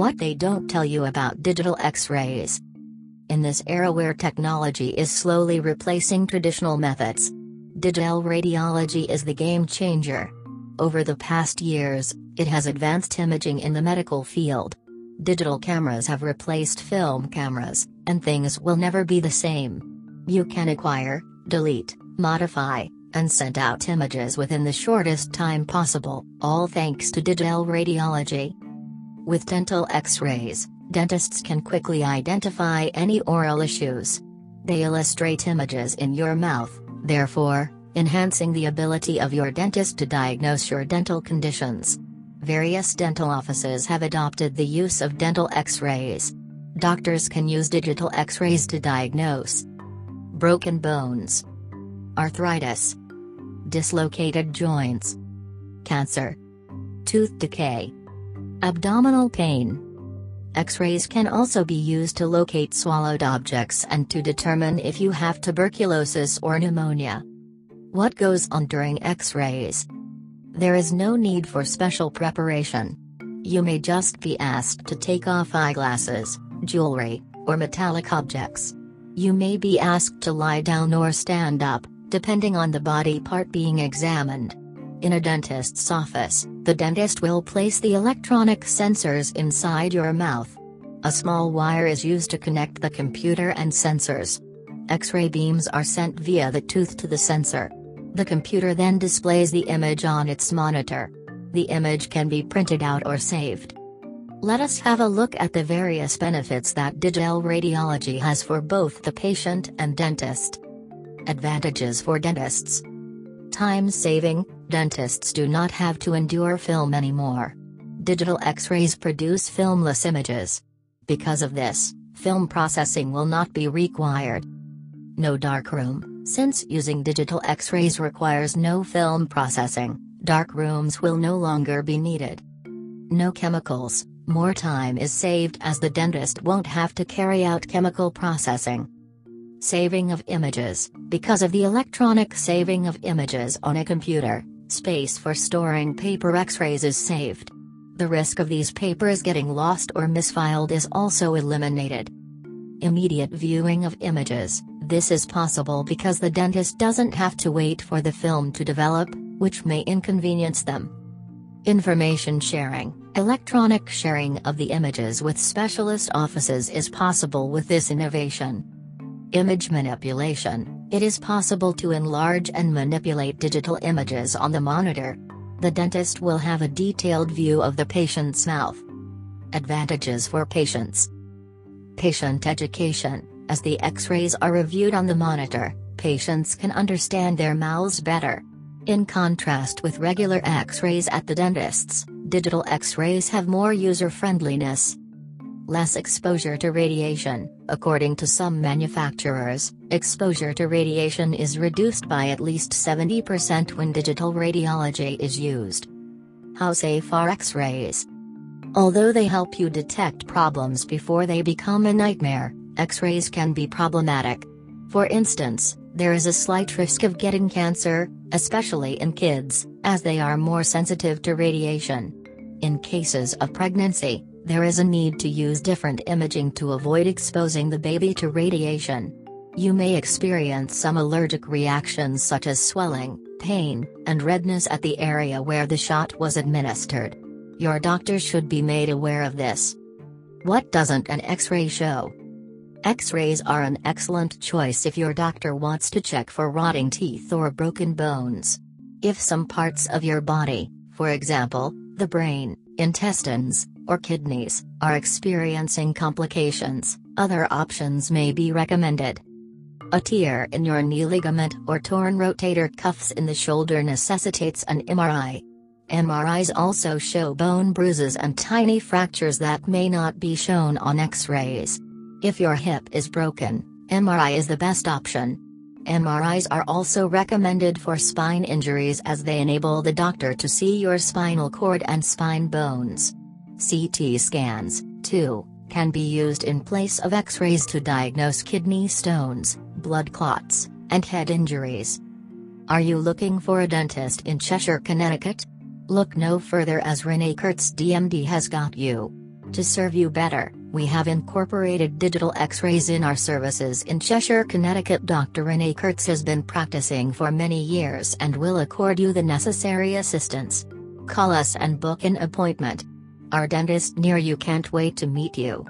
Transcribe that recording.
What they don't tell you about digital x-rays. In this era where technology is slowly replacing traditional methods, digital radiology is the game changer. Over the past years, it has advanced imaging in the medical field. Digital cameras have replaced film cameras, and things will never be the same. You can acquire, delete, modify, and send out images within the shortest time possible, all thanks to digital radiology. With dental x-rays, dentists can quickly identify any oral issues. They illustrate images in your mouth, therefore, enhancing the ability of your dentist to diagnose your dental conditions. Various dental offices have adopted the use of dental x-rays. Doctors can use digital x-rays to diagnose broken bones, arthritis, dislocated joints, cancer, tooth decay, abdominal pain. X-rays can also be used to locate swallowed objects and to determine if you have tuberculosis or pneumonia. What goes on during X-rays? There is no need for special preparation. You may just be asked to take off eyeglasses, jewelry, or metallic objects. You may be asked to lie down or stand up, depending on the body part being examined. In a dentist's office, the dentist will place the electronic sensors inside your mouth. A small wire is used to connect the computer and sensors. X-ray beams are sent via the tooth to the sensor. The computer then displays the image on its monitor. The image can be printed out or saved. Let us have a look at the various benefits that digital radiology has for both the patient and dentist. Advantages for dentists Time saving, dentists do not have to endure film anymore. Digital x rays produce filmless images. Because of this, film processing will not be required. No darkroom. Since using digital x-rays requires no film processing, dark rooms will no longer be needed. No chemicals, more time is saved as the dentist won't have to carry out chemical processing. Saving of images, because of the electronic saving of images on a computer, space for storing paper x-rays is saved. The risk of these papers getting lost or misfiled is also eliminated. Immediate viewing of images, this is possible because the dentist doesn't have to wait for the film to develop, which may inconvenience them. Information sharing Electronic sharing of the images with specialist offices is possible with this innovation. Image manipulation It is possible to enlarge and manipulate digital images on the monitor. The dentist will have a detailed view of the patient's mouth. Advantages for patients Patient education as the x-rays are reviewed on the monitor, patients can understand their mouths better. In contrast with regular x-rays at the dentist's, digital x-rays have more user-friendliness. Less exposure to radiation, according to some manufacturers, exposure to radiation is reduced by at least 70% when digital radiology is used. How safe are x-rays? Although they help you detect problems before they become a nightmare, X-rays can be problematic. For instance, there is a slight risk of getting cancer, especially in kids, as they are more sensitive to radiation. In cases of pregnancy, there is a need to use different imaging to avoid exposing the baby to radiation. You may experience some allergic reactions such as swelling, pain, and redness at the area where the shot was administered. Your doctor should be made aware of this. What doesn't an X-ray show? X-rays are an excellent choice if your doctor wants to check for rotting teeth or broken bones. If some parts of your body, for example, the brain, intestines, or kidneys, are experiencing complications, other options may be recommended. A tear in your knee ligament or torn rotator cuffs in the shoulder necessitates an MRI. MRIs also show bone bruises and tiny fractures that may not be shown on X-rays. If your hip is broken, MRI is the best option. MRIs are also recommended for spine injuries as they enable the doctor to see your spinal cord and spine bones. CT scans, too, can be used in place of X-rays to diagnose kidney stones, blood clots, and head injuries. Are you looking for a dentist in Cheshire, Connecticut? Look no further as Renee Kurtz DMD has got you. To serve you better, we have incorporated digital x rays in our services in Cheshire, Connecticut. Dr. Renee Kurtz has been practicing for many years and will accord you the necessary assistance. Call us and book an appointment. Our dentist near you can't wait to meet you.